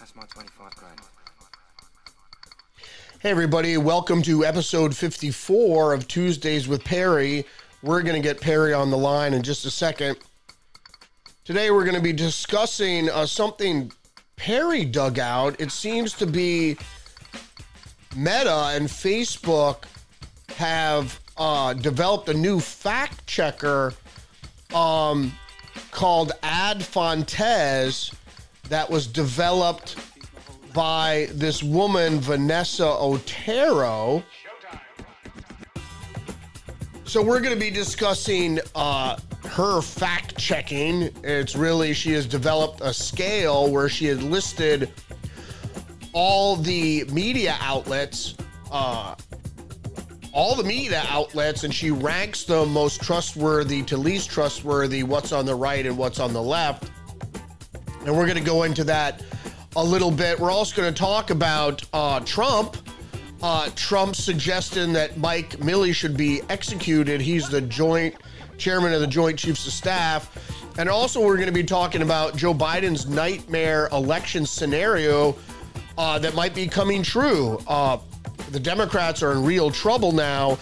That's my 25 grand. Hey, everybody, welcome to episode 54 of Tuesdays with Perry. We're going to get Perry on the line in just a second. Today, we're going to be discussing uh, something Perry dug out. It seems to be Meta and Facebook have uh, developed a new fact checker um, called Ad Fontes that was developed by this woman, Vanessa Otero. So we're going to be discussing uh, her fact checking. It's really, she has developed a scale where she has listed all the media outlets, uh, all the media outlets, and she ranks them most trustworthy to least trustworthy, what's on the right and what's on the left. And we're going to go into that a little bit. We're also going to talk about uh, Trump. Uh, Trump suggesting that Mike Milley should be executed. He's the joint chairman of the Joint Chiefs of Staff. And also, we're going to be talking about Joe Biden's nightmare election scenario uh, that might be coming true. Uh, the Democrats are in real trouble now.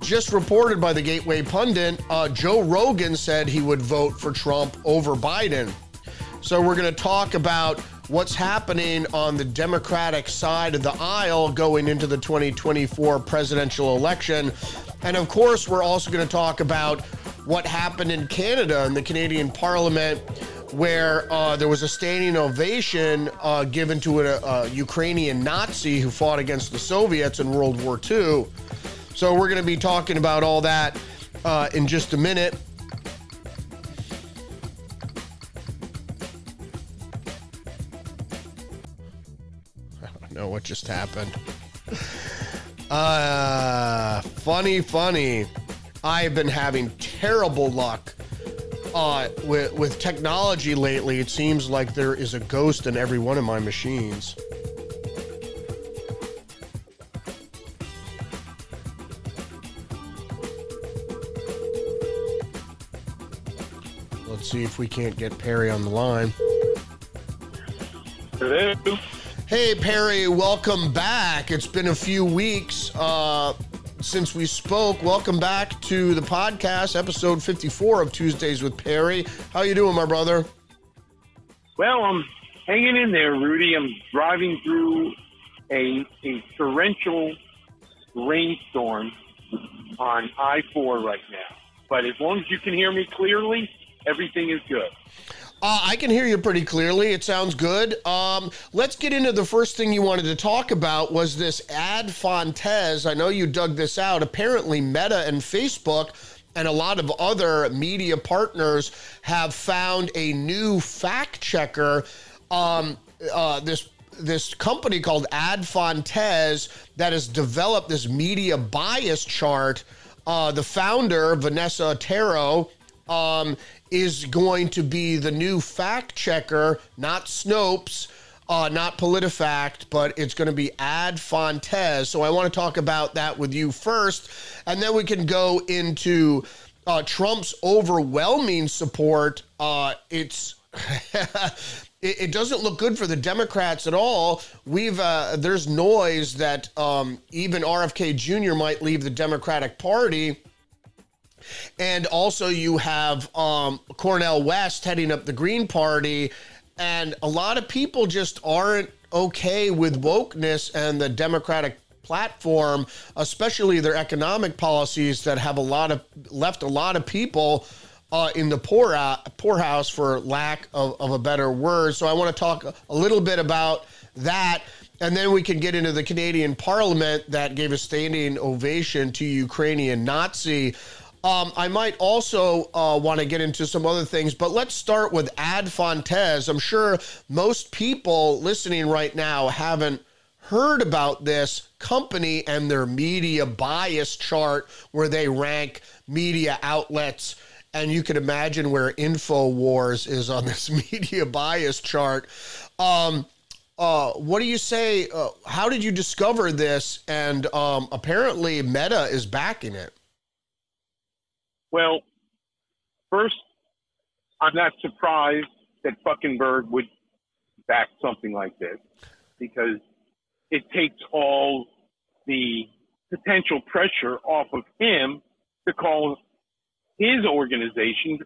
Just reported by the Gateway Pundit, uh, Joe Rogan said he would vote for Trump over Biden. So, we're going to talk about what's happening on the Democratic side of the aisle going into the 2024 presidential election. And of course, we're also going to talk about what happened in Canada in the Canadian Parliament, where uh, there was a standing ovation uh, given to a, a Ukrainian Nazi who fought against the Soviets in World War II. So, we're going to be talking about all that uh, in just a minute. Just happened. Uh, funny, funny. I've been having terrible luck uh, with, with technology lately. It seems like there is a ghost in every one of my machines. Let's see if we can't get Perry on the line. Hello. Hey, Perry, welcome back. It's been a few weeks uh, since we spoke. Welcome back to the podcast, episode 54 of Tuesdays with Perry. How you doing, my brother? Well, I'm hanging in there, Rudy. I'm driving through a, a torrential rainstorm on I-4 right now. But as long as you can hear me clearly, everything is good. Uh, I can hear you pretty clearly. It sounds good. Um, let's get into the first thing you wanted to talk about was this ad Fontes. I know you dug this out. Apparently, Meta and Facebook and a lot of other media partners have found a new fact checker. Um, uh, this this company called Ad Fontes that has developed this media bias chart. Uh, the founder, Vanessa Otero, um, is going to be the new fact checker, not Snopes, uh, not PolitiFact, but it's going to be Ad Fontes. So I want to talk about that with you first, and then we can go into uh, Trump's overwhelming support. Uh, it's it, doesn't look good for the Democrats at all. We've uh, there's noise that um, even RFK Jr. might leave the Democratic Party. And also, you have um, Cornel West heading up the Green Party. And a lot of people just aren't okay with wokeness and the Democratic platform, especially their economic policies that have a lot of left a lot of people uh, in the poor uh, poorhouse for lack of, of a better word. So I want to talk a little bit about that. And then we can get into the Canadian Parliament that gave a standing ovation to Ukrainian Nazi. Um, I might also uh, want to get into some other things, but let's start with Ad Fontes. I'm sure most people listening right now haven't heard about this company and their media bias chart where they rank media outlets. And you can imagine where InfoWars is on this media bias chart. Um, uh, what do you say? Uh, how did you discover this? And um, apparently, Meta is backing it. Well, first, I'm not surprised that Fuckenberg would back something like this because it takes all the potential pressure off of him to call his organization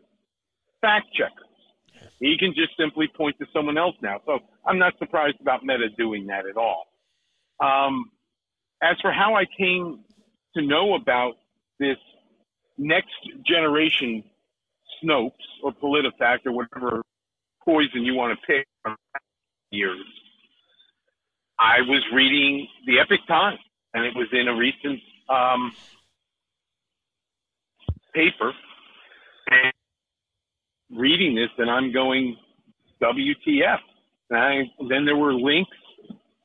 fact checkers. He can just simply point to someone else now. So I'm not surprised about Meta doing that at all. Um, as for how I came to know about this next generation Snopes or PolitiFact or whatever poison you want to pick years, I was reading the Epoch Times, and it was in a recent um, paper. And reading this, and I'm going, WTF? And I, then there were links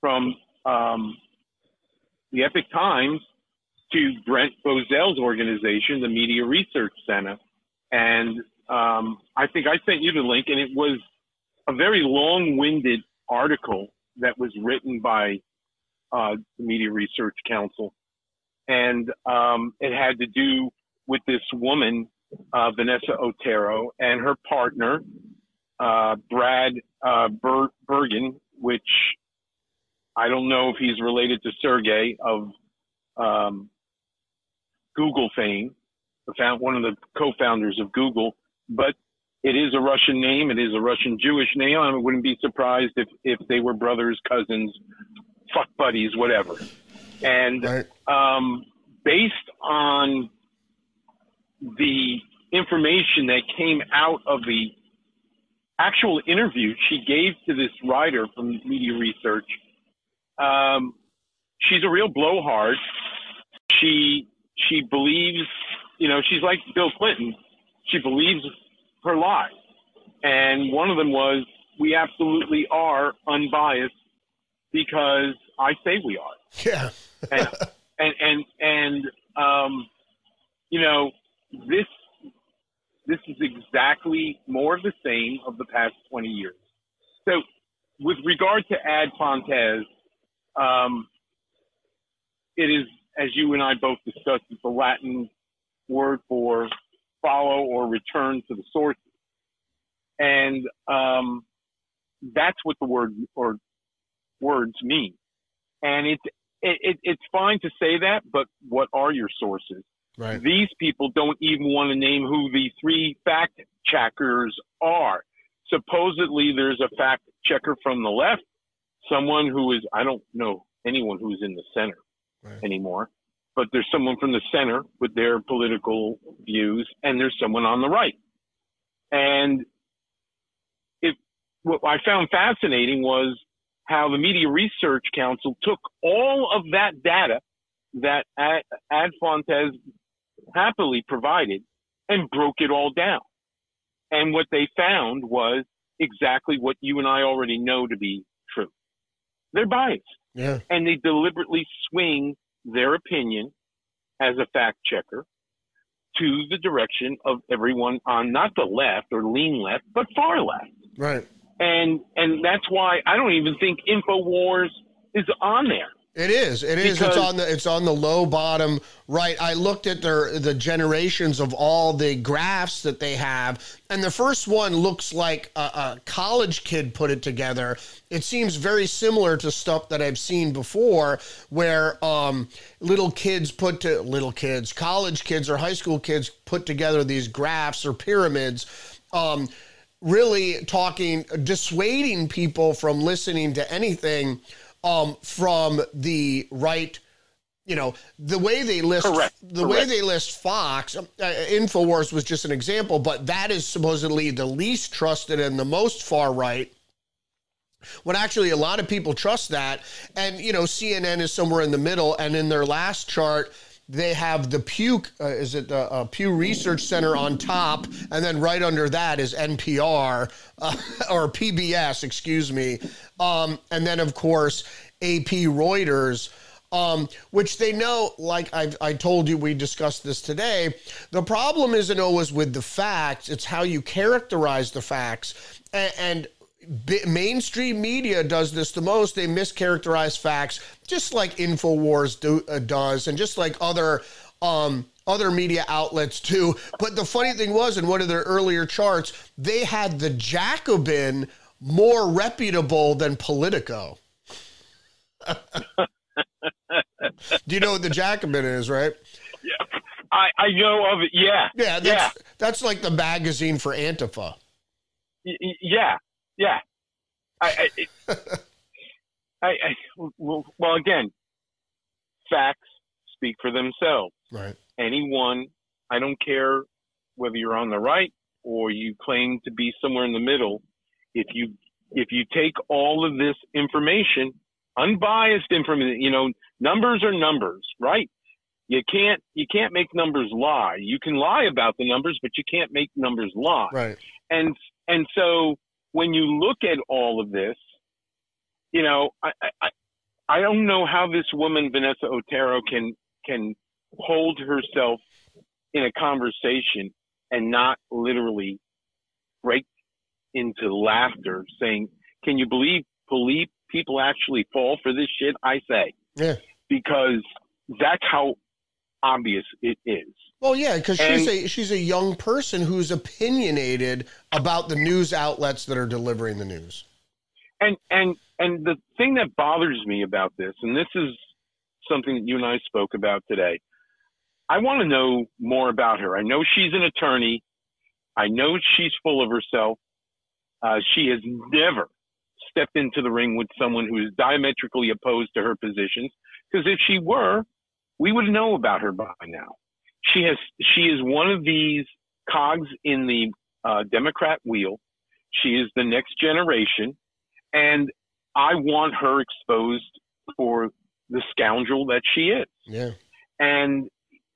from um, the Epoch Times to Brent Bozell's organization, the Media Research Center. And um, I think I sent you the link, and it was a very long winded article that was written by uh, the Media Research Council. And um, it had to do with this woman, uh, Vanessa Otero, and her partner, uh, Brad uh, Ber- Bergen, which I don't know if he's related to Sergey of um, Google fame, one of the co-founders of Google, but it is a Russian name. It is a Russian Jewish name. I wouldn't be surprised if, if they were brothers, cousins, fuck buddies, whatever. And right. um, based on the information that came out of the actual interview she gave to this writer from Media Research, um, she's a real blowhard. She she believes, you know, she's like Bill Clinton. She believes her lies, and one of them was, "We absolutely are unbiased because I say we are." Yeah. and and and and um, you know, this this is exactly more of the same of the past 20 years. So, with regard to ad fontes, um, it is, as you and I both discussed, it's a Latin word for follow or return to the sources. And um, that's what the word or words mean. And it's, it, it, it's fine to say that, but what are your sources? Right. These people don't even want to name who the three fact checkers are. Supposedly, there's a fact checker from the left, someone who is, I don't know anyone who's in the center right. anymore, but there's someone from the center with their political views, and there's someone on the right. And it, what I found fascinating was how the Media Research Council took all of that data that Ad, Ad Fontes happily provided and broke it all down. And what they found was exactly what you and I already know to be true. They're biased. Yeah. And they deliberately swing their opinion as a fact checker to the direction of everyone on not the left or lean left, but far left. Right. And and that's why I don't even think InfoWars is on there. It is. It is. Because, it's on the it's on the low bottom right. I looked at their the generations of all the graphs that they have, and the first one looks like a, a college kid put it together. It seems very similar to stuff that I've seen before, where um, little kids put to little kids, college kids or high school kids put together these graphs or pyramids. Um, really talking dissuading people from listening to anything um, from the right you know the way they list Correct. the Correct. way they list Fox um, uh, Infowars was just an example but that is supposedly the least trusted and the most far right when actually a lot of people trust that and you know CNN is somewhere in the middle and in their last chart they have the Pew, uh, is it the uh, Pew Research Center on top, and then right under that is NPR uh, or PBS, excuse me, um, and then of course AP Reuters. Um, which they know, like I've, I told you, we discussed this today. The problem isn't always with the facts; it's how you characterize the facts. And, and mainstream media does this the most. They mischaracterize facts, just like Infowars do, uh, does, and just like other um, other media outlets too. But the funny thing was, in one of their earlier charts, they had the Jacobin more reputable than Politico. Do you know what the Jacobin is, right? Yeah, I, I know of it. Yeah, yeah, that's, yeah. That's like the magazine for Antifa. Y- yeah, yeah. I, I, I, I, well, again, facts speak for themselves. Right. Anyone, I don't care whether you're on the right or you claim to be somewhere in the middle. If you if you take all of this information, unbiased information, you know, numbers are numbers, right? You can't you can't make numbers lie. You can lie about the numbers, but you can't make numbers lie. Right. And and so when you look at all of this, you know, I I, I don't know how this woman Vanessa Otero can can hold herself in a conversation and not literally break into laughter, saying, "Can you believe believe people actually fall for this shit?" I say, yeah, because that's how obvious it is. Well, yeah, because she's a she's a young person who's opinionated about the news outlets that are delivering the news. And and and the thing that bothers me about this, and this is something that you and I spoke about today. I want to know more about her. I know she's an attorney. I know she's full of herself. Uh, she has never stepped into the ring with someone who is diametrically opposed to her positions. Because if she were, we would know about her by now. She has, she is one of these cogs in the uh, Democrat wheel. She is the next generation, and I want her exposed for the scoundrel that she is. Yeah. And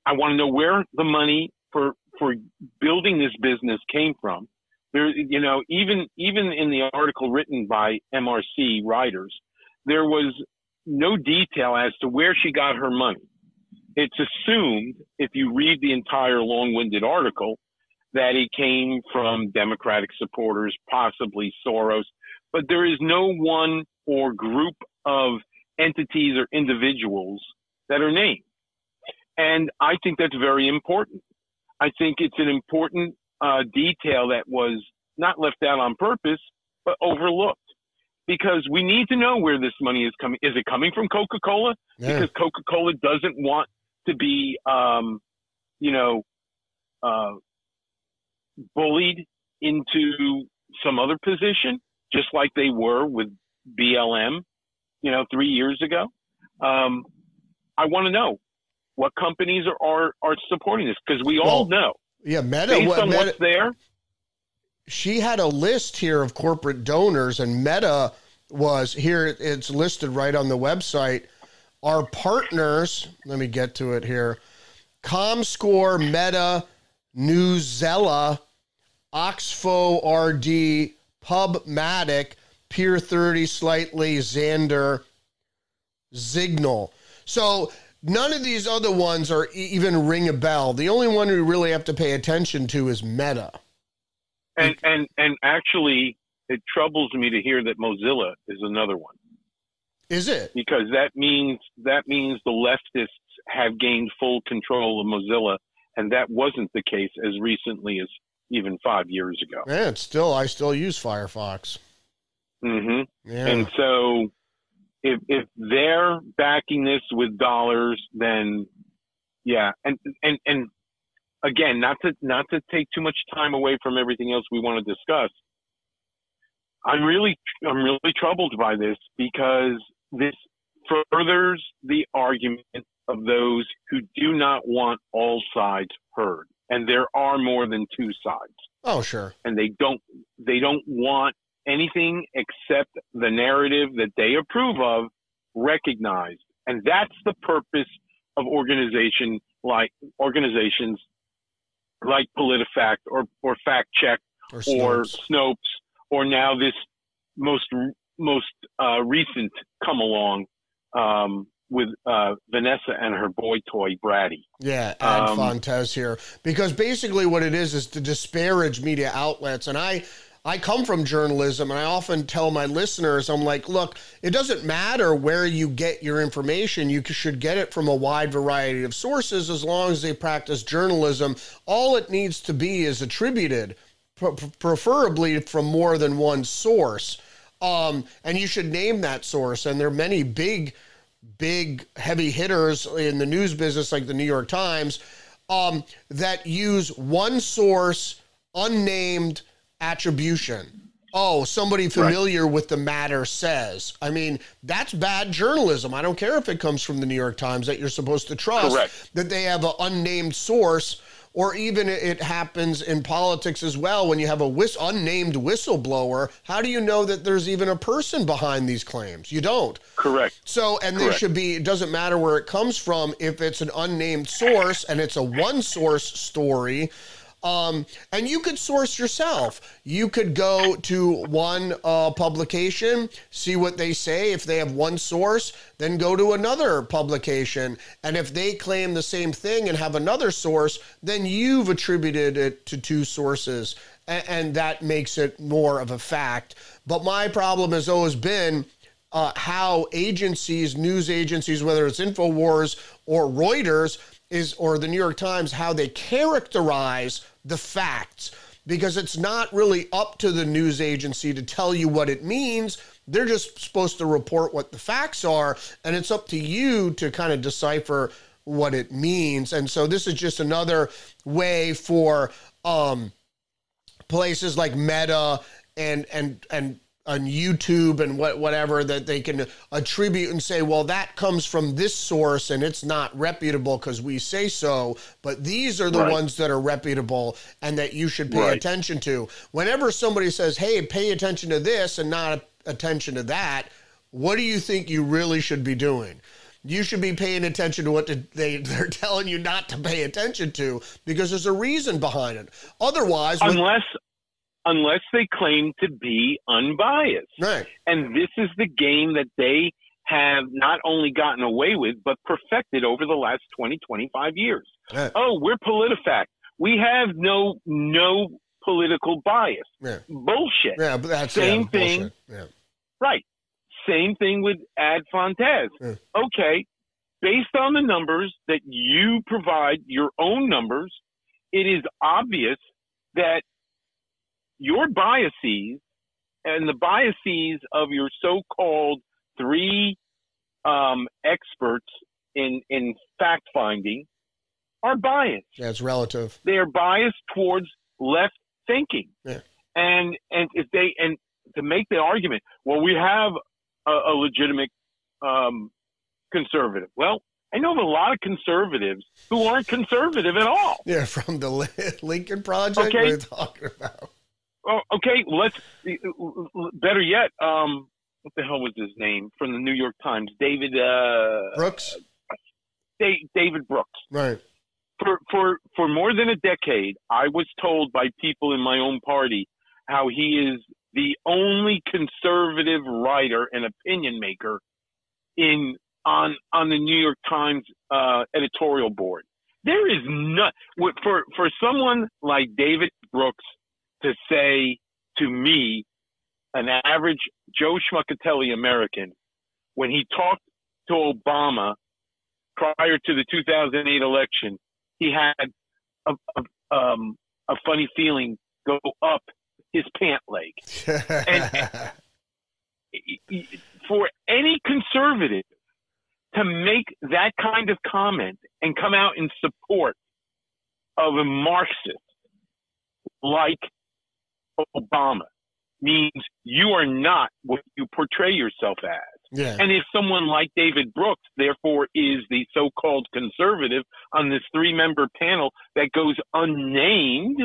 I want to know where the money for for building this business came from. There, you know, even even in the article written by MRC writers, there was no detail as to where she got her money. It's assumed, if you read the entire long-winded article, that it came from Democratic supporters, possibly Soros, but there is no one or group of entities or individuals that are named. And I think that's very important. I think it's an important uh, detail that was not left out on purpose, but overlooked. Because we need to know where this money is coming. Is it coming from Coca Cola? Yeah. Because Coca Cola doesn't want to be, um, you know, uh, bullied into some other position, just like they were with BLM, you know, three years ago. Um, I want to know what companies are are, are supporting this because we well, all know. Yeah, Meta. Based what, on Meta, what's there. She had a list here of corporate donors, and Meta was here. It's listed right on the website. Our partners. Let me get to it here. ComScore, Meta, Newsela, Oxfo RD, Pubmatic, Peer 30, Slightly, Xandr, Signal. So None of these other ones are even ring a bell. The only one we really have to pay attention to is Meta. And and and actually, it troubles me to hear that Mozilla is another one. Is it? Because that means that means the leftists have gained full control of Mozilla, and that wasn't the case as recently as even five years ago. And still, I still use Firefox. Mm-hmm. Yeah. And so if if they're backing this with dollars, then yeah, and and and again, not to not to take too much time away from everything else we want to discuss. I'm really I'm really troubled by this because this furthers the argument of those who do not want all sides heard, and there are more than two sides. Oh, sure. And they don't they don't want anything except the narrative that they approve of recognized. And that's the purpose of organization like organizations like PolitiFact or, or Fact Check or Snopes. or Snopes or now this most most uh, recent come along um, with uh, Vanessa and her boy toy Bratty. Yeah, Ad um, Fontes here because basically what it is is to disparage media outlets, and I I come from journalism and I often tell my listeners, I'm like, look, it doesn't matter where you get your information. You should get it from a wide variety of sources as long as they practice journalism. All it needs to be is attributed preferably from more than one source. Um, and you should name that source. And there are many big, big heavy hitters in the news business, like the New York Times, um, that use one source, unnamed attribution. Oh, somebody familiar right. with the matter says. I mean, that's bad journalism. I don't care if it comes from the New York Times that you're supposed to trust Correct. that they have an unnamed source or even it happens in politics as well when you have a whist- unnamed whistleblower how do you know that there's even a person behind these claims? You don't. Correct. So and correct. they should be it doesn't matter where it comes from if it's an unnamed source and it's a one source story um, and you could source yourself. You could go to one uh, publication, see what they say. If they have one source, then go to another publication. And if they claim the same thing and have another source, then you've attributed it to two sources. And, and that makes it more of a fact. But my problem has always been uh, how agencies, news agencies, whether it's InfoWars or Reuters, is or the New York Times, how they characterize the facts because it's not really up to the news agency to tell you what it means. They're just supposed to report what the facts are, and it's up to you to kind of decipher what it means. And so this is just another way for um, places like Meta and and and on YouTube and what whatever that they can attribute and say, well, that comes from this source and it's not reputable because we say so. But these are the right. ones that are reputable and that you should pay right. attention to. Whenever somebody says, hey, pay attention to this and not attention to that, what do you think you really should be doing? You should be paying attention to what they, they're telling you not to pay attention to because there's a reason behind it. Otherwise, unless unless they claim to be unbiased. Right. And this is the game that they have not only gotten away with, but perfected over the last 20, 25 years. Right. Oh, we're PolitiFact. We have no no political bias. Yeah. Bullshit. Yeah, but that's same yeah, thing. Yeah. Right. Same thing with Ad Fontes. Yeah. Okay, based on the numbers that you provide, your own numbers, it is obvious that your biases and the biases of your so-called three um, experts in in fact finding are biased. Yeah, it's relative. They are biased towards left thinking. Yeah. And and if they and to make the argument, well, we have a, a legitimate um, conservative. Well, I know of a lot of conservatives who aren't conservative at all. Yeah, from the Lincoln Project. Okay. We're talking about. Oh, okay. Let's better yet. Um, what the hell was his name from the New York Times? David uh, Brooks. David Brooks. Right. For for for more than a decade, I was told by people in my own party how he is the only conservative writer and opinion maker in on on the New York Times uh, editorial board. There is not for for someone like David Brooks to say to me, an average Joe Schmuckatelli American, when he talked to Obama prior to the 2008 election, he had a, a, um, a funny feeling go up his pant leg. and for any conservative to make that kind of comment and come out in support of a Marxist like Obama means you are not what you portray yourself as. Yeah. And if someone like David Brooks, therefore, is the so called conservative on this three member panel that goes unnamed,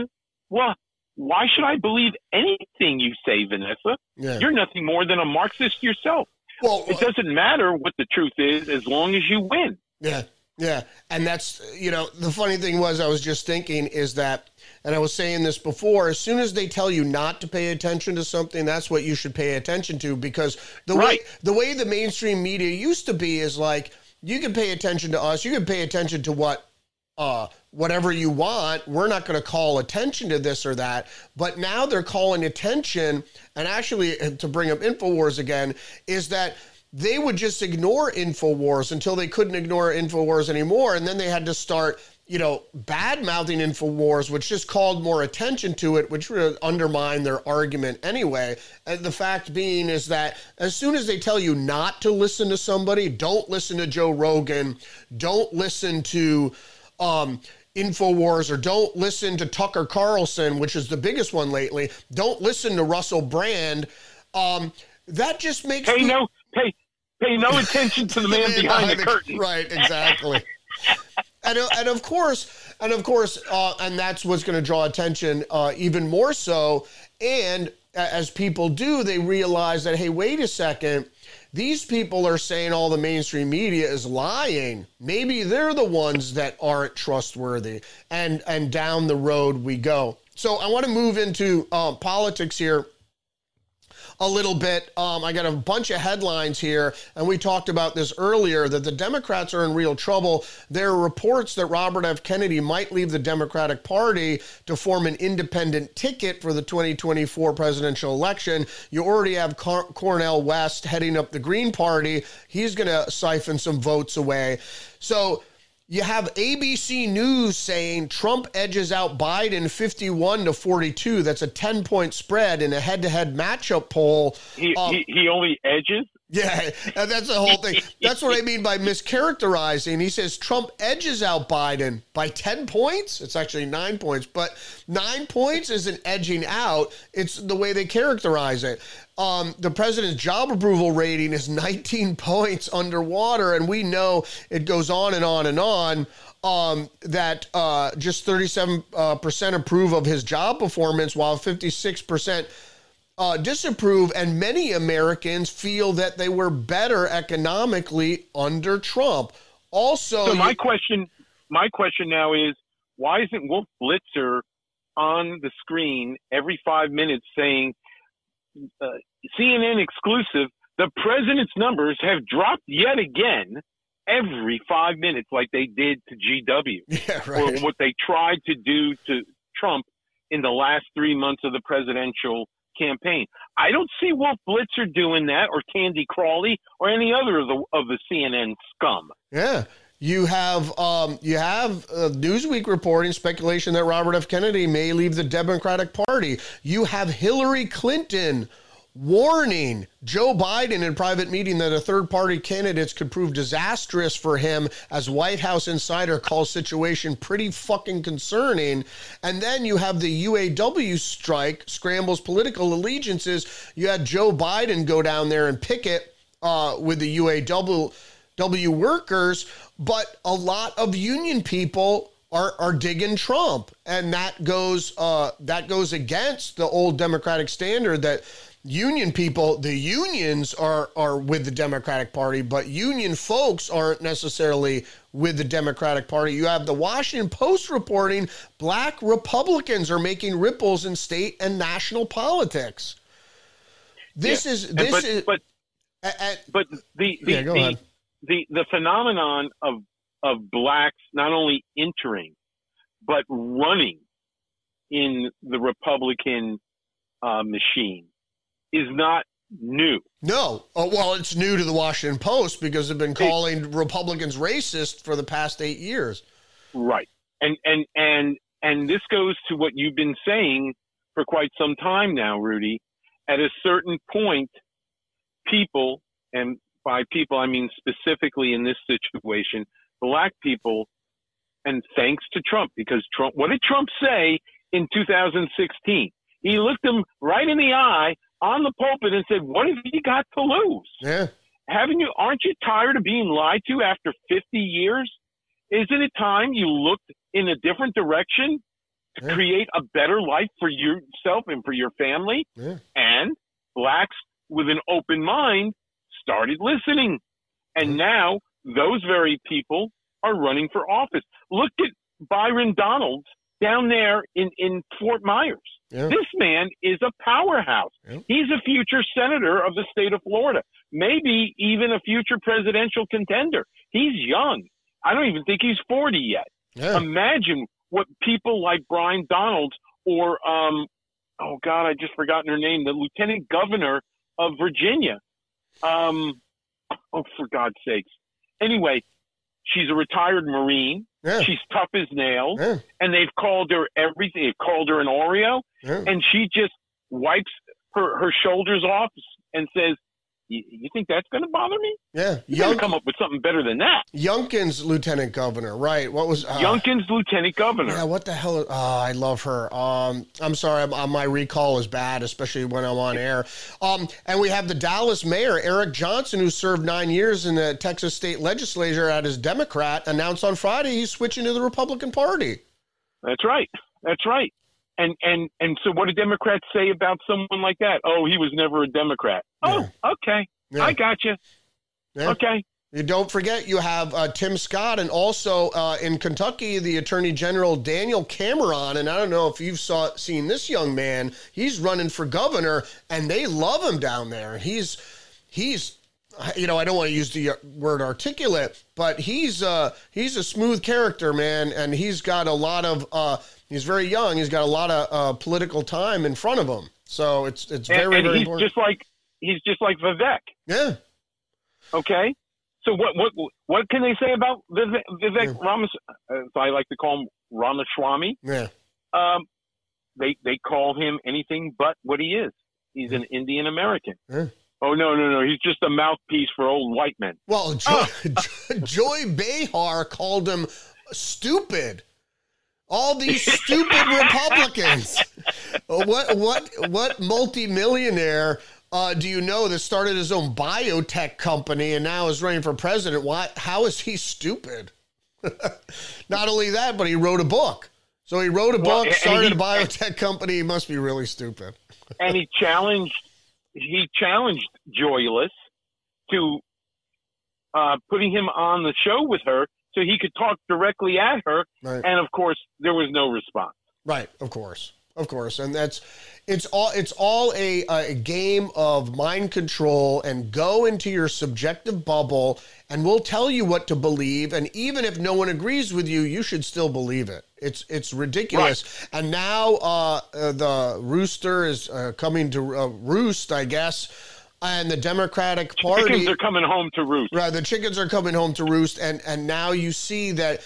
well, why should I believe anything you say, Vanessa? Yeah. You're nothing more than a Marxist yourself. Well, it doesn't matter what the truth is as long as you win. Yeah. Yeah. And that's, you know, the funny thing was, I was just thinking is that and I was saying this before, as soon as they tell you not to pay attention to something, that's what you should pay attention to because the right. way the way the mainstream media used to be is like you can pay attention to us, you can pay attention to what uh, whatever you want. We're not going to call attention to this or that. But now they're calling attention, and actually, to bring up InfoWars again, is that they would just ignore InfoWars until they couldn't ignore InfoWars anymore. And then they had to start you know, bad mouthing InfoWars, which just called more attention to it, which would undermine their argument anyway. And the fact being is that as soon as they tell you not to listen to somebody, don't listen to Joe Rogan, don't listen to um, InfoWars, or don't listen to Tucker Carlson, which is the biggest one lately, don't listen to Russell Brand. Um, that just makes pay no pay pay no attention to the man behind the curtain. Right, exactly and, uh, and of course, and of course, uh, and that's what's going to draw attention uh, even more so. And as people do, they realize that hey, wait a second, these people are saying all the mainstream media is lying. Maybe they're the ones that aren't trustworthy, and and down the road we go. So I want to move into uh, politics here a little bit. Um, I got a bunch of headlines here, and we talked about this earlier that the Democrats are in real trouble. There are reports that Robert F. Kennedy might leave the Democratic Party to form an independent ticket for the 2024 presidential election. You already have Car- Cornel West heading up the Green Party. He's going to siphon some votes away. So, you have ABC News saying Trump edges out Biden 51 to 42. That's a 10 point spread in a head to head matchup poll. He, um, he, he only edges? Yeah, that's the whole thing. That's what I mean by mischaracterizing. He says Trump edges out Biden by 10 points. It's actually nine points, but nine points isn't edging out. It's the way they characterize it. Um, the president's job approval rating is 19 points underwater, and we know it goes on and on and on. Um, that uh, just 37% uh, approve of his job performance, while 56% uh, disapprove, and many Americans feel that they were better economically under Trump. Also, so my you, question, my question now is, why isn't Wolf Blitzer on the screen every five minutes saying, uh, CNN exclusive, the president's numbers have dropped yet again every five minutes, like they did to GW, yeah, right. or what they tried to do to Trump in the last three months of the presidential campaign. I don't see Wolf Blitzer doing that, or Candy Crowley, or any other of the of the CNN scum. Yeah. You have um, you have uh, Newsweek reporting speculation that Robert F. Kennedy may leave the Democratic Party. You have Hillary Clinton warning Joe Biden in private meeting that a third party candidates could prove disastrous for him as White House insider calls situation pretty fucking concerning. And then you have the UAW strike scrambles political allegiances. You had Joe Biden go down there and picket uh, with the UAW workers, but a lot of union people are, are digging Trump, and that goes uh, that goes against the old Democratic standard that union people, the unions are are with the Democratic Party, but union folks aren't necessarily with the Democratic Party. You have the Washington Post reporting black Republicans are making ripples in state and national politics. This yeah. is this but, is but but the the, yeah, the, the the phenomenon of of blacks not only entering but running in the Republican uh, machine is not new. No. Oh, well, it's new to the Washington Post because they've been calling Republicans racist for the past eight years. Right. And and and and this goes to what you've been saying for quite some time now, Rudy. At a certain point, people, and by people I mean specifically in this situation, black people, and thanks to Trump, because Trump, what did Trump say in 2016? He looked them right in the eye on the pulpit and said, "What have you got to lose? Yeah, haven't you? Aren't you tired of being lied to after 50 years? Isn't it time you looked in a different direction to yeah. create a better life for yourself and for your family?" Yeah. And blacks with an open mind started listening, and now those very people are running for office. Look at Byron Donalds down there in, in Fort Myers. Yeah. This man is a powerhouse. Yeah. He's a future senator of the state of Florida, maybe even a future presidential contender. He's young. I don't even think he's 40 yet. Yeah. Imagine what people like Byron Donalds or, um, oh God, I just forgotten her name, the lieutenant governor of Virginia. Um, oh, for God's sakes. Anyway, she's a retired Marine. Yeah. She's tough as nails, Yeah. and they've called her everything. They've called her an Oreo, Yeah. and she just wipes her her shoulders off and says, "You, you think that's going to bother me? Yeah. You got Young, to come up with something better than that." Youngkin's lieutenant governor, right? What was uh, Youngkin's lieutenant governor. Yeah, what the hell? Is, oh, I love her. Um, I'm sorry, I'm, uh, my recall is bad, especially when I'm on air. Um, and we have the Dallas mayor, Eric Johnson, who served nine years in the Texas state legislature as a Democrat, announced on Friday he's switching to the Republican Party. That's right. That's right. And and and so, what do Democrats say about someone like that? Oh, he was never a Democrat. Oh, okay. Yeah. I got you. Yeah. Okay. You don't forget you have uh, Tim Scott and also uh, in Kentucky the Attorney General Daniel Cameron and I don't know if you've saw seen this young man he's running for governor and they love him down there he's he's you know I don't want to use the word articulate but he's uh he's a smooth character man and he's got a lot of uh he's very young he's got a lot of uh, political time in front of him so it's it's And, very and very he's important just like he's just like Vivek. yeah Okay. So what what what can they say about Vivek, Vivek Ramas? Uh, so I like to call him Ramaswamy. yeah Um, they they call him anything but what he is. He's an Indian American. Yeah. Oh no no no! He's just a mouthpiece for old white men. Well, Joy, Joy Behar called him stupid. All these stupid Republicans. What what what multimillionaire uh, do you know that started his own biotech company and now is running for president? Why? How is he stupid? Not only that, but he wrote a book. So he wrote a Well, book, started a biotech company. He must be really stupid. and he challenged he challenged Joyless to uh, putting him on the show with her so he could talk directly at her. Right. And of course, there was no response. Right, of course, of course, and that's it's all it's all a, a game of mind control and go into your subjective bubble, and we'll tell you what to believe, and even if no one agrees with you, you should still believe it. It's it's ridiculous, and now uh, uh, the rooster is uh, coming to uh, roost, I guess, and the Democratic Party. Chickens are coming home to roost. Right, the chickens are coming home to roost, and and now you see that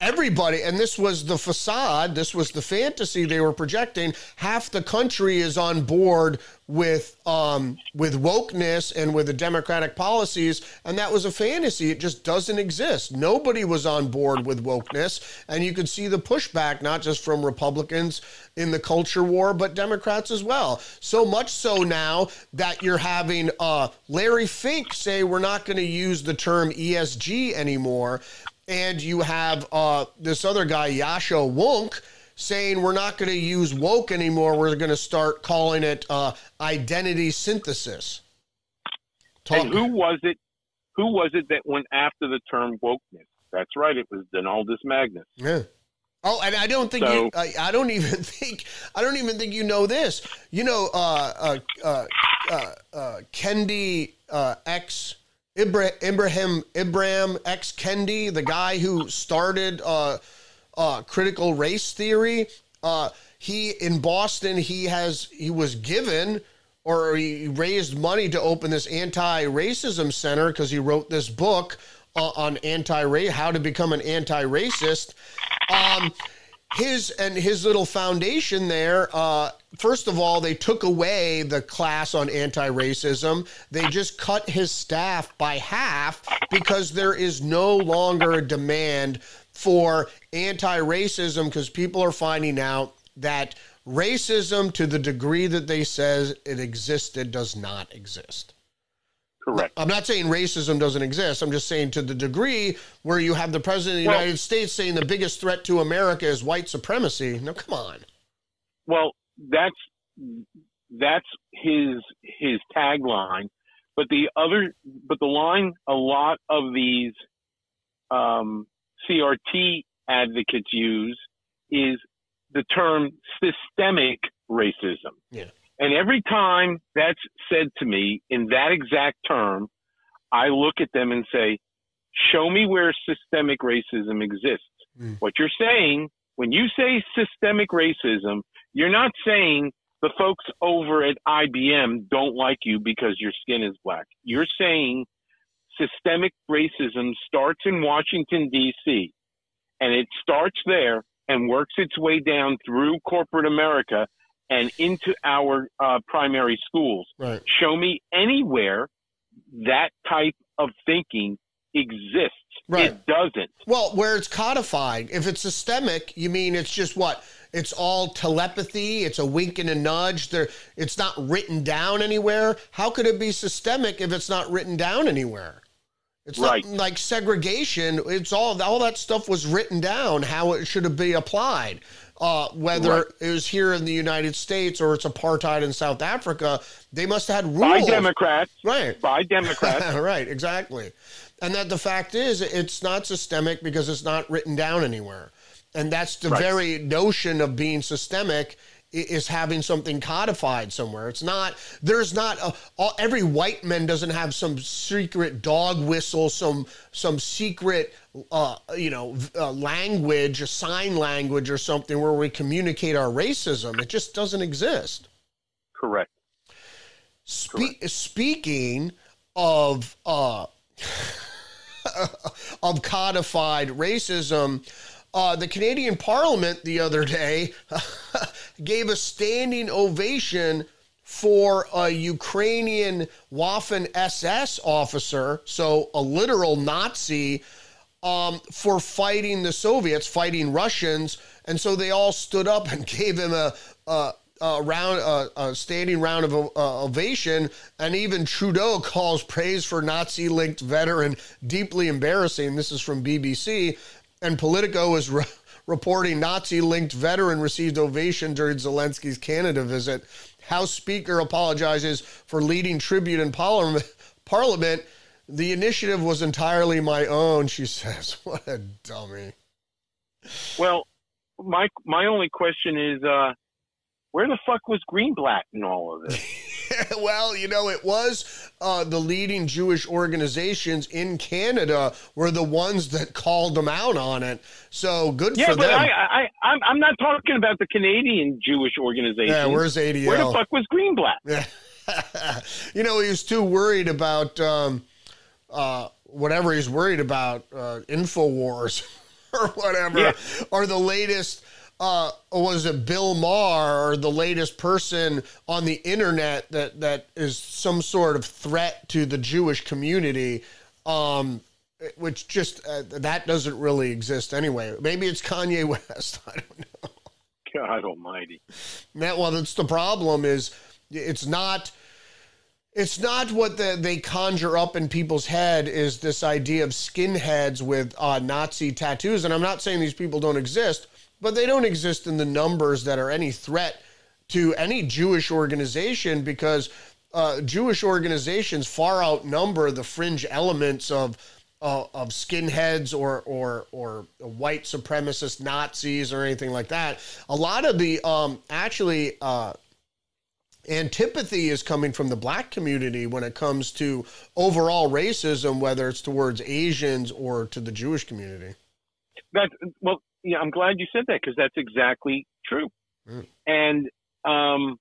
everybody, and this was the facade, this was the fantasy they were projecting. Half the country is on board with um with wokeness and with the democratic policies, and that was a fantasy. It just doesn't exist. Nobody was on board with wokeness, and you could see the pushback not just from Republicans in the culture war, but Democrats as well. So much so now that you're having uh, Larry Fink say we're not going to use the term ESG anymore, and you have uh, this other guy Yascha Mounk saying we're not going to use woke anymore. We're going to start calling it uh, identity synthesis. Talk- And who was it? Who was it that went after the term wokeness? That's right. It was Donaldus Magnus. Yeah. Oh, and I don't think So- you. I, I don't even think. I don't even think you know this. You know, uh, uh, uh, uh, uh, Kendi uh, X Ibra, Ibrahim Ibrahim X Kendi, the guy who started uh, uh, critical race theory. Uh, he in Boston. He has. He was given. Or he raised money to open this anti-racism center because he wrote this book uh, on anti race, how to become an anti-racist. Um, his and his little foundation there. Uh, first of all, they took away the class on anti-racism. They just cut his staff by half because there is no longer a demand for anti-racism because people are finding out that racism, to the degree that they says it existed, does not exist. Correct. I'm not saying racism doesn't exist. I'm just saying to the degree where you have the president of the Well- United States saying the biggest threat to America is white supremacy. No, come on. Well, that's that's his his tagline. But the other, but the line a lot of these um, CRT advocates use is the term systemic racism. Yeah. And every time that's said to me in that exact term, I look at them and say, show me where systemic racism exists. Mm. What you're saying, when you say systemic racism, you're not saying the folks over at IBM don't like you because your skin is black. You're saying systemic racism starts in Washington, D.C. and it starts there and works its way down through corporate America and into our uh, primary schools. Right. Show me anywhere that type of thinking exists. Right. It doesn't. Well, where it's codified. If it's systemic, you mean it's just what? It's all telepathy. It's a wink and a nudge. There, it's not written down anywhere. How could it be systemic if it's not written down anywhere? It's Right. not like segregation. It's all all that stuff was written down how it should be applied. Uh, whether Right. it was here in the United States or it's apartheid in South Africa, they must have had rules. By Democrats. right? By Democrats. right, exactly. And that the fact is, it's not systemic because it's not written down anywhere. And that's the Right. very notion of being systemic is having something codified somewhere. It's not, there's not, a, all, every white man doesn't have some secret dog whistle, some, some secret, uh, you know, uh, language, a sign language or something where we communicate our racism. It just doesn't exist. Correct. Spe- speaking of uh, of codified racism, uh, the Canadian Parliament the other day gave a standing ovation for a Ukrainian Waffen SS officer, so a literal Nazi, um, for fighting the Soviets, fighting Russians, and so they all stood up and gave him a, a, a round, a, a standing round of uh, ovation. And even Trudeau calls praise for Nazi-linked veteran deeply embarrassing. This is from BBC, and Politico is. Re- Reporting Nazi linked veteran received ovation during Zelensky's Canada visit. House Speaker apologizes for leading tribute in parliament. Parliament. The initiative was entirely my own, she says. What a dummy. Well, my my only question is, uh, where the fuck was Greenblatt in all of this? well, you know, it was uh, the leading Jewish organizations in Canada were the ones that called them out on it. So good yeah, for but them. I, I, I'm, I'm not talking about the Canadian Jewish organization. yeah, where's ADL? Where the fuck was Greenblatt? Yeah. you know, he was too worried about um, uh, whatever he's worried about, uh, InfoWars or whatever, Yeah. or the latest. Uh, was it Bill Maher or the latest person on the internet that that is some sort of threat to the Jewish community? Um, which just uh, that doesn't really exist anyway. Maybe it's Kanye West. I don't know. God Almighty. That well, that's the problem. Is it's not. It's not what the, they conjure up in people's head is this idea of skinheads with uh, Nazi tattoos, and I'm not saying these people don't exist, but they don't exist in the numbers that are any threat to any Jewish organization because uh, Jewish organizations far outnumber the fringe elements of uh, of skinheads or or or white supremacist Nazis or anything like that. A lot of the um, actually uh, antipathy is coming from the black community when it comes to overall racism, whether it's towards Asians or to the Jewish community. That well, yeah, I'm glad you said that because that's exactly true, Mm. and um,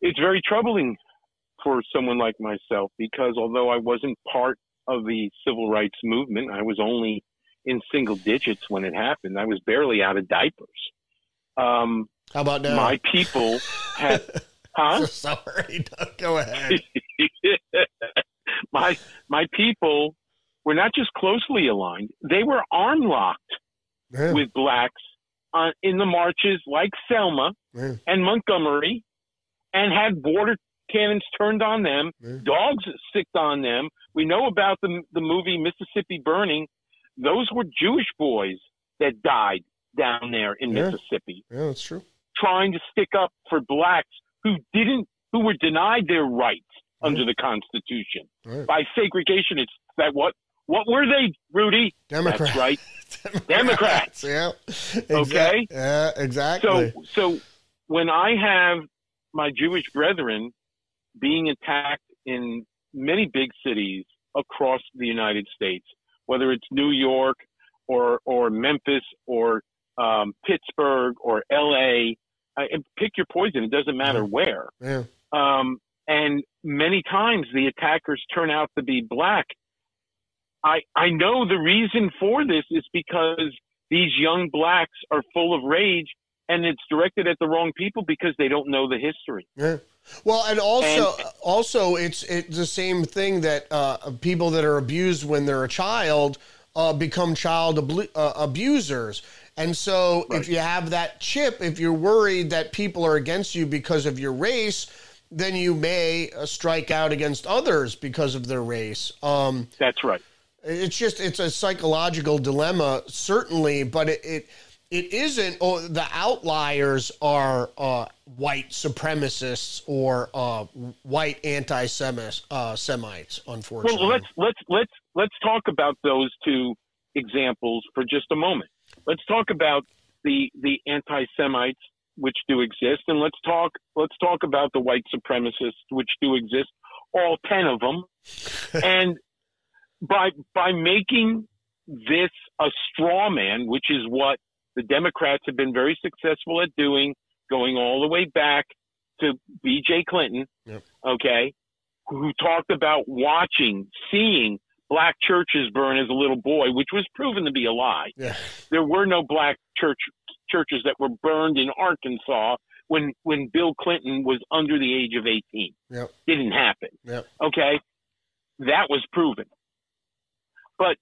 it's very troubling for someone like myself because although I wasn't part of the civil rights movement, I was only in single digits when it happened. I was barely out of diapers. Um, How about now? my people had, huh? Sorry, go ahead. my my people were not just closely aligned; they were arm locked Yeah, with blacks uh, in the marches like Selma yeah, and Montgomery, and had border cannons turned on them, yeah. dogs sicked on them. We know about the the movie Mississippi Burning; those were Jewish boys that died down there in. Mississippi, Yeah, that's true. trying to stick up for blacks who didn't, who were denied their rights under the Constitution Right. by segregation. It's that what what were they, Rudy? Democrats. That's right. Democrats. Yeah. Okay. Yeah, exactly. So so when I have my Jewish brethren being attacked in many big cities across the United States, whether it's New York or or Memphis or um, Pittsburgh or L.A. And pick your poison. It doesn't matter where. yeah. Um, and many times the attackers turn out to be black. I I know the reason for this is because these young blacks are full of rage and it's directed at the wrong people because they don't know the history. Yeah. Well, and also, and, also, it's it's the same thing that uh, people that are abused when they're a child uh, become child ab- uh, abusers. And so, right. if you have that chip, if you're worried that people are against you because of your race, then you may uh, strike out against others because of their race. Um, That's right. It's just it's a psychological dilemma, certainly, but it it, it isn't. Oh, the outliers are uh, white supremacists or uh, white anti-Semites. Uh, Semites, unfortunately. Well, let's let's let's let's talk about those two examples for just a moment. Let's talk about the the anti-Semites which do exist, and let's talk let's talk about the white supremacists which do exist, all ten of them, and by by making this a straw man, which is what the Democrats have been very successful at doing, going all the way back to B.J. Clinton, yep. okay, who talked about watching, seeing black churches burn as a little boy, which was proven to be a lie. Yeah. There were no black church churches that were burned in Arkansas when when Bill Clinton was under the age of 18. Yep. Didn't happen. Yep. Okay? That was proven. But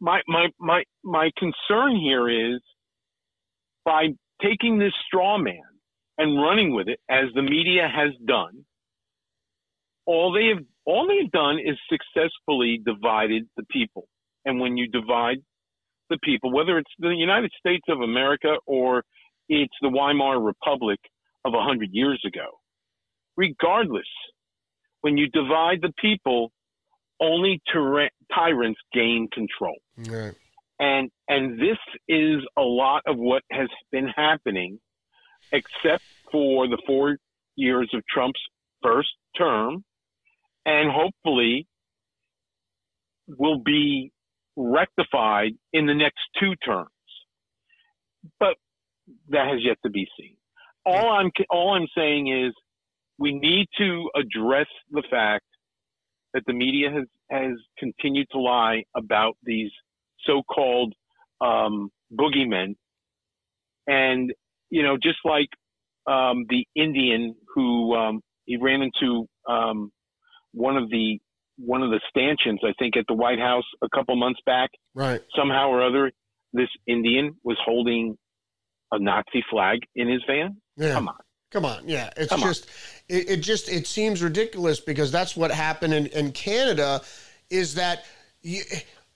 my my my my concern here is by taking this straw man and running with it as the media has done, all they have all they've done is successfully divided the people. And when you divide the people, whether it's the United States of America or it's the Weimar Republic of a hundred years ago, regardless, when you divide the people, only tyra- tyrants gain control. Right. And and this is a lot of what has been happening, except for the four years of Trump's first term, and hopefully will be rectified in the next two terms. But that has yet to be seen. All I'm all I'm saying is we need to address the fact that the media has has continued to lie about these so-called um, boogeymen, and you know, just like um, the Indian who um, he ran into um, one of the one of the stanchions, I think, at the White House a couple months back. Right. Somehow or other, this Indian was holding a Nazi flag in his van. Yeah. Come on. Come on, yeah, it's Come just it, it, just it seems ridiculous because that's what happened in, in Canada, is that you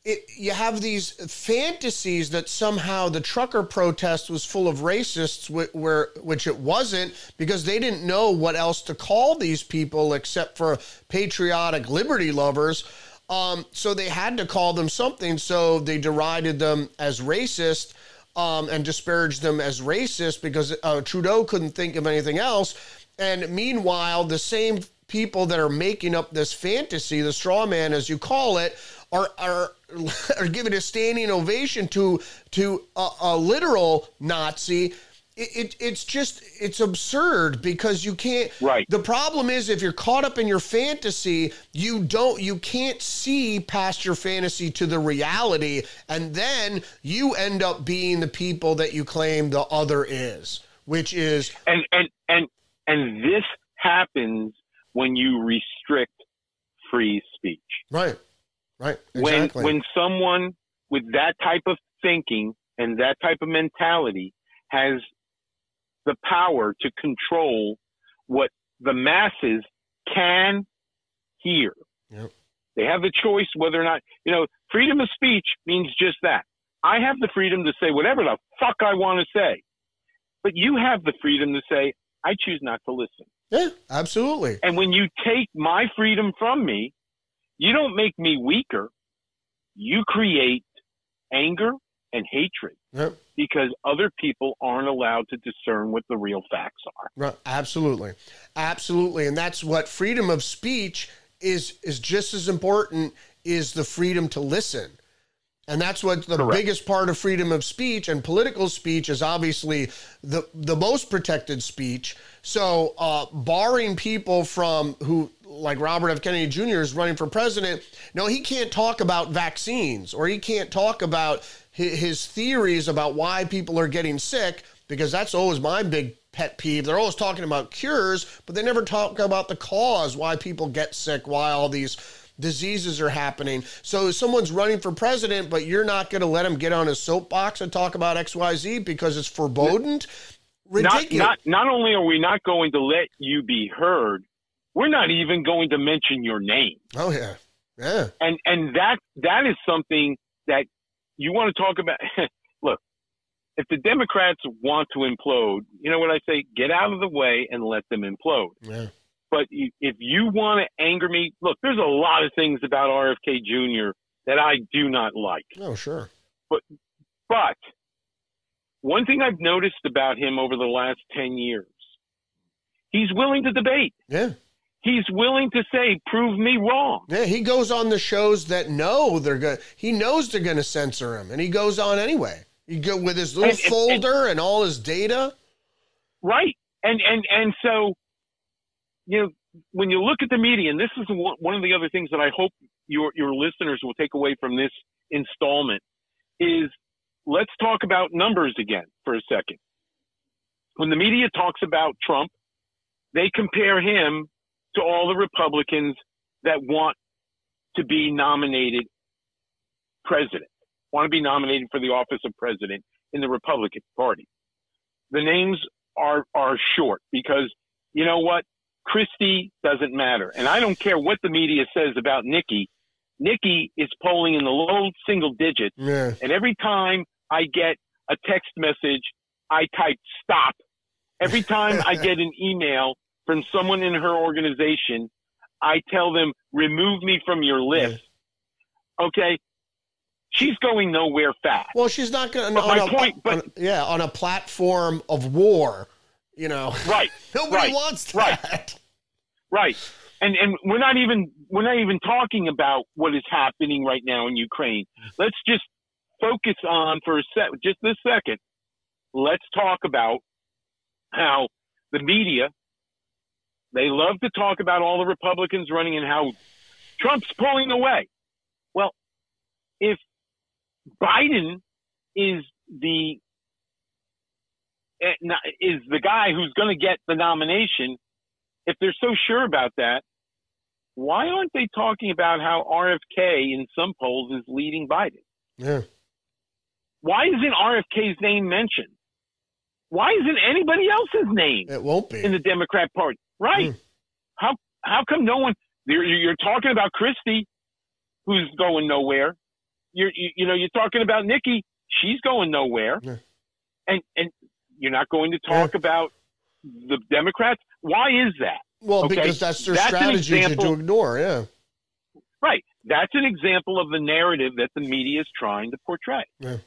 it, you have these fantasies that somehow the trucker protest was full of racists, where which it wasn't because they didn't know what else to call these people except for patriotic liberty lovers. Um, so they had to call them something. So they derided them as racist um, and disparaged them as racist because uh, Trudeau couldn't think of anything else. And meanwhile, the same people that are making up this fantasy, the straw man, as you call it, are are are giving a standing ovation to to a, a literal Nazi. It, it, it's just it's absurd because you can't right the problem is if you're caught up in your fantasy you don't you can't see past your fantasy to the reality and then you end up being the people that you claim the other is which is and and and and this happens when you restrict free speech right right exactly. when when someone with that type of thinking and that type of mentality has the power to control what the masses can hear. Yep. They have the choice whether or not, you know, freedom of speech means just that. I have the freedom to say whatever the fuck I want to say. But you have the freedom to say, I choose not to listen. Yeah, absolutely. And when you take my freedom from me, you don't make me weaker. You create anger and hatred. Yep because other people aren't allowed to discern what the real facts are. Right, absolutely, absolutely, and that's what freedom of speech is is just as important is the freedom to listen. And that's what the Correct. biggest part of freedom of speech and political speech is obviously the the most protected speech. So, uh, barring people from who like Robert F. Kennedy Jr. is running for president. No, he can't talk about vaccines or he can't talk about his theories about why people are getting sick because that's always my big pet peeve. They're always talking about cures, but they never talk about the cause, why people get sick, why all these diseases are happening. So someone's running for president, but you're not going to let him get on his soapbox and talk about XYZ because it's foreboding. Ridiculous. Not, not, not only are we not going to let you be heard, we're not even going to mention your name. Oh yeah, yeah. And and that that is something that you want to talk about. Look, if the Democrats want to implode, you know what I say? Get out of the way and let them implode. Yeah. But if you want to anger me, look, there's a lot of things about RFK Jr. that I do not like. Oh, sure. But but one thing I've noticed about him over the last 10 years, he's willing to debate. Yeah. He's willing to say, prove me wrong. Yeah, he goes on the shows that know they're going he knows they're going to censor him and he goes on anyway. He go with his little and, folder and, and all his data. Right. And and and so you know, when you look at the media, and this is one of the other things that I hope your your listeners will take away from this installment is let's talk about numbers again for a second. When the media talks about Trump, they compare him to all the Republicans that want to be nominated president, want to be nominated for the office of president in the Republican Party. The names are are short because you know what? Christie doesn't matter. And I don't care what the media says about Nikki. Nikki is polling in the low single digits. Yeah. And every time I get a text message, I type stop. Every time I get an email from someone in her organization, I tell them, remove me from your list. Yeah. Okay. She's going nowhere fast. Well, she's not going to. My a, point, but on, yeah, on a platform of war, you know. Right. Nobody right, wants that. Right. Right. And and we're not even we're not even talking about what is happening right now in Ukraine. Let's just focus on for a sec, just this second. Let's talk about how the media they love to talk about all the Republicans running and how Trump's pulling away. Well, if Biden is the eh, is the guy who's going to get the nomination, if they're so sure about that, why aren't they talking about how RFK in some polls is leading Biden? Yeah. Why isn't RFK's name mentioned? Why isn't anybody else's name? It won't be in the Democrat Party, right? Mm. How how come no one? You're, you're talking about Christie, who's going nowhere. You're you, you know you're talking about Nikki, she's going nowhere, yeah. and and you're not going to talk yeah. about the Democrats. Why is that? Well, okay? because that's their that's strategy to ignore. Yeah. Right. That's an example of the narrative that the media is trying to portray. Yeah.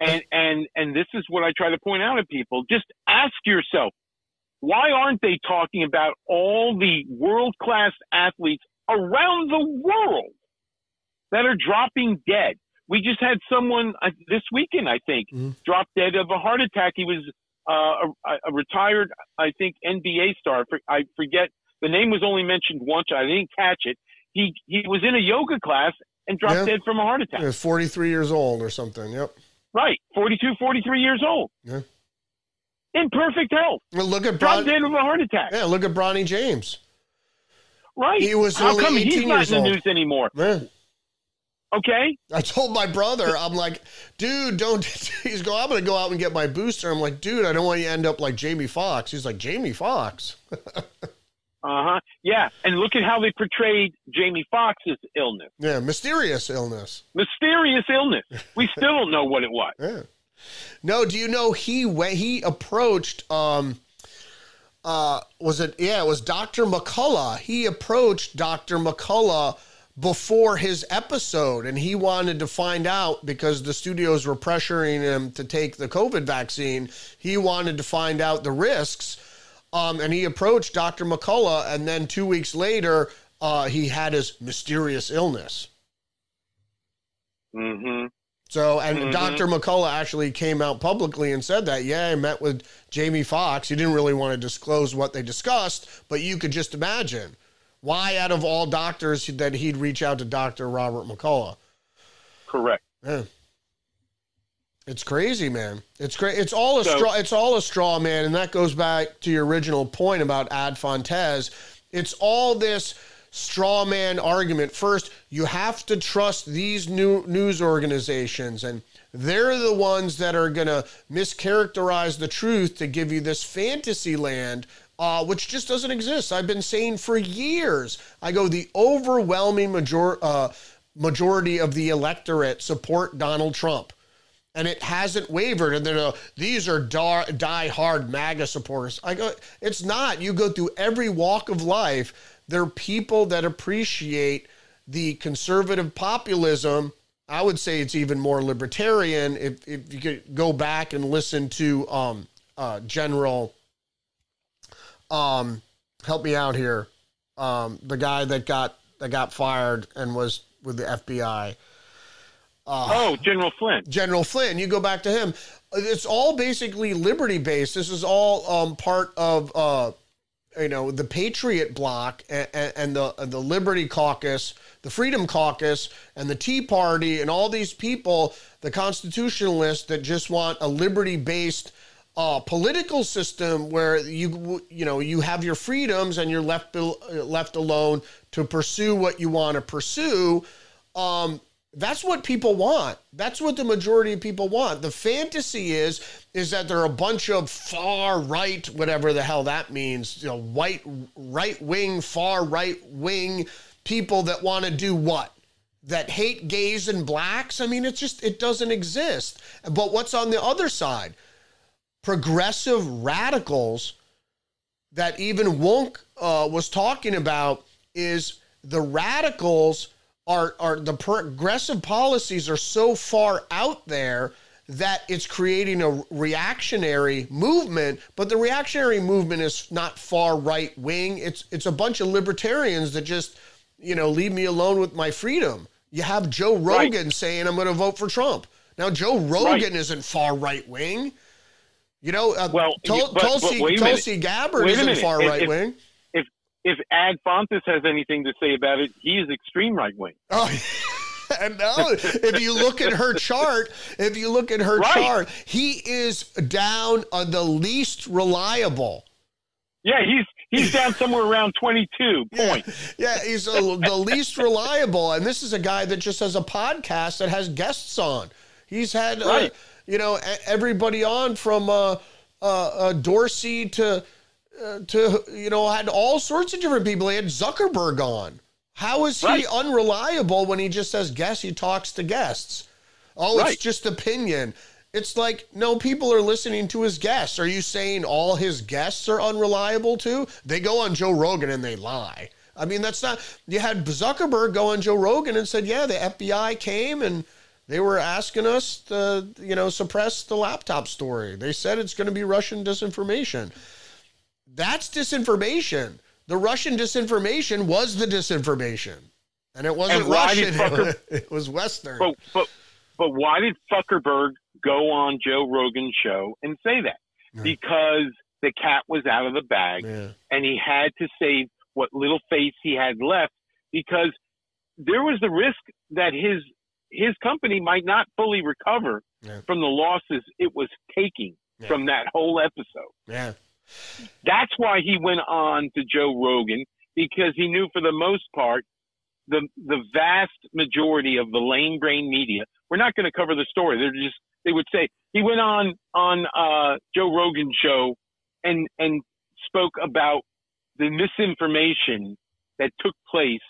And and and this is what I try to point out to people. Just ask yourself, why aren't they talking about all the world class athletes around the world that are dropping dead? We just had someone uh, this weekend, I think, mm-hmm. drop dead of a heart attack. He was uh, a, a, retired, I think, NBA star. I forget the name was only mentioned once. I didn't catch it. He he was in a yoga class and dropped yeah. dead from a heart attack. Yeah, 43 years old or something. Yep. Right, 42, 43 years old. Yeah. In perfect health. Well, look at Bron- dropped dead of a heart attack. Yeah, look at Bronny James. Right. He was How come he's not in the news anymore? Yeah. Okay. I told my brother, I'm like, dude, don't. He's going, I'm going to go out and get my booster. I'm like, dude, I don't want you to end up like Jamie Foxx. He's like, Jamie Foxx. uh huh. Yeah. And look at how they portrayed Jamie Foxx's illness. Yeah. Mysterious illness. Mysterious illness. We still don't know what it was. Yeah. No, do you know he went, he approached um uh was it yeah, it was Dr. McCullough. He approached Dr. McCullough before his episode and he wanted to find out because the studios were pressuring him to take the COVID vaccine. He wanted to find out the risks. Um, and he approached Dr. McCullough, and then two weeks later, uh, he had his mysterious illness. Mm-hmm. So, and mm-hmm. Dr. McCullough actually came out publicly and said that, yeah, I met with Jamie Foxx. He didn't really want to disclose what they discussed, but you could just imagine Why, out of all doctors, that he'd reach out to Dr. Robert McCullough? Correct. Yeah. It's crazy, man. It's great. It's all a So- straw. It's all a straw, man, and that goes back to your original point about Ad Fontes. It's all this straw man argument. First, you have to trust these new news organizations, and they're the ones that are going to mischaracterize the truth to give you this fantasy land. Uh, which just doesn't exist. I've been saying for years. I go the overwhelming major, uh, majority of the electorate support Donald Trump and it hasn't wavered. And they're these are die, die hard MAGA supporters. I go, it's not. You go through every walk of life. There are people that appreciate the conservative populism. I would say it's even more libertarian if, if you could go back and listen to um, uh, General. Um, help me out here. Um, the guy that got that got fired and was with the FBI. Oh, General Flynn. General Flynn. You go back to him. It's all basically liberty based. This is all um, part of uh, you know the Patriot Bloc and, and the the Liberty Caucus, the Freedom Caucus, and the Tea Party, and all these people, the constitutionalists that just want a liberty based. Uh, political system where you you know you have your freedoms and you're left left alone to pursue what you want to pursue um, that's what people want. That's what the majority of people want. The fantasy is is that there are a bunch of far right, whatever the hell that means, you know, white right wing, far right wing people that want to do what? That hate gays and blacks? I mean, it's just it doesn't exist. But what's on the other side? Progressive radicals that even Mounk uh, was talking about is the radicals are are the progressive policies are so far out there that it's creating a reactionary movement but the reactionary movement is not far right wing it's it's a bunch of libertarians that just you know leave me alone with my freedom you have joe rogan Right. saying i'm going to vote for trump now joe rogan Right. isn't far right wing you know uh, Well, you- but- but tulsi, minute. tulsi gabbard isn't far right if- wing If if Ad Fontes has anything to say about it, he is extreme right wing. Oh, and no, if you look at her chart, if you look at her Right. chart, he is down on the least reliable. Yeah, he's he's down somewhere around twenty two Yeah, points. yeah, he's a, the least reliable, and this is a guy that just has a podcast that has guests on. He's had, uh, Right. You know, everybody on from uh, uh, uh, Dorsey to uh, to you know had all sorts of different people. He had Zuckerberg on. How is he Right. unreliable when he just says guests? He talks to guests. Oh, Right. it's just opinion. It's like no people are listening to his guests. Are you saying all his guests are unreliable too? They go on Joe Rogan and they lie. I mean, that's not. You had Zuckerberg go on Joe Rogan and said, "Yeah, the FBI came and they were asking us to, you know, suppress the laptop story. They said it's going to be Russian disinformation. That's disinformation. The Russian disinformation was the disinformation, and it wasn't And Russian. did Zucker- it was Western. But but but why did Zuckerberg go on Joe Rogan's show and say that? Yeah. Because the cat was out of the bag, yeah. and he had to save what little face he had left because there was the risk that his his company might not fully recover Yeah. from the losses it was taking Yeah. from that whole episode. Yeah. That's why he went on to Joe Rogan because he knew for the most part the the vast majority of the lame brain media we're not going to cover the story. They're just they would say he went on on uh, Joe Rogan's show and and spoke about the misinformation that took place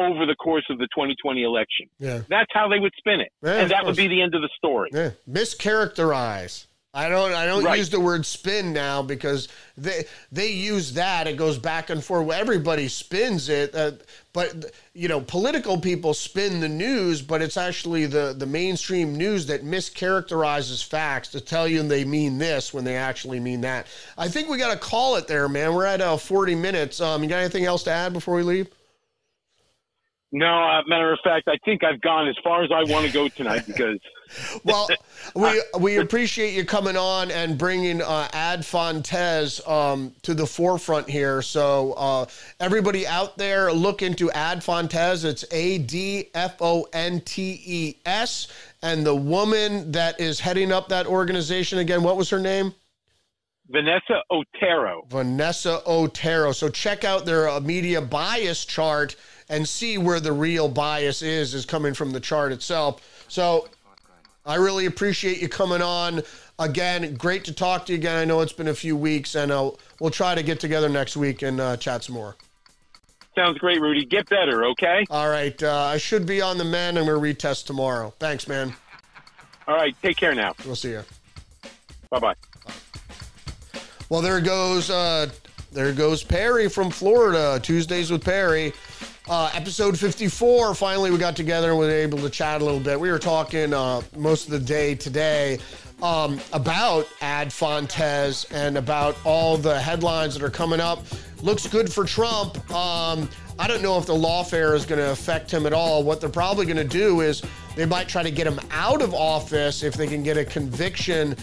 over the course of the 2020 election. Yeah. That's how they would spin it, Yeah, and that would be the end of the story. Yeah, mischaracterize. I don't. I don't Right. use the word spin now because they they use that. It goes back and forth. Everybody spins it, uh, but you know, political people spin the news, but it's actually the the mainstream news that mischaracterizes facts to tell you they mean this when they actually mean that. I think we got to call it there, man. We're at uh, forty minutes. Um, you got anything else to add before we leave? No, uh, matter of fact, I think I've gone as far as I want to go tonight because. well, we we appreciate you coming on and bringing uh, Ad Fontes um, to the forefront here. So uh, everybody out there, look into Ad Fontes. It's A D F O N T E S, and the woman that is heading up that organization again. What was her name? Vanessa Otero. Vanessa Otero. So check out their uh, media bias chart and see where the real bias is is coming from the chart itself. So I really appreciate you coming on again. Great to talk to you again. I know it's been a few weeks, and uh, we'll try to get together next week and uh, chat some more. Sounds great, Rudy. Get better, okay? All right. Uh, I should be on the men. I'm going to retest tomorrow. Thanks, man. All right. Take care now. We'll see you. Bye bye. Well, there goes uh, there goes Perry from Florida. Tuesdays with Perry. Uh, episode 54. Finally, we got together and we were able to chat a little bit. We were talking uh, most of the day today um, about Ad Fontes and about all the headlines that are coming up. Looks good for Trump. Um, I don't know if the lawfare is going to affect him at all. What they're probably going to do is they might try to get him out of office if they can get a conviction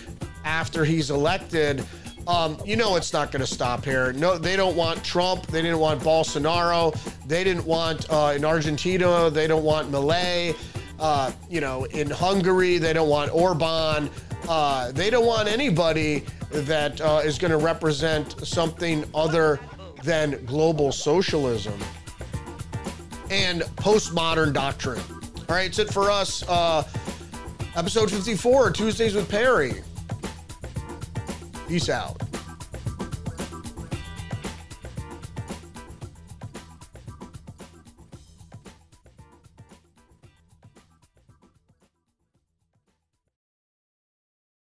after he's elected. Um, you know it's not going to stop here. No, they don't want Trump. They didn't want Bolsonaro. They didn't want uh, in Argentina. They don't want Milei. Uh, you know, in Hungary, they don't want Orban. Uh, they don't want anybody that uh, is going to represent something other than global socialism and postmodern doctrine. All right, it's it for us. Uh, episode 54, Tuesdays with Perry. Peace out.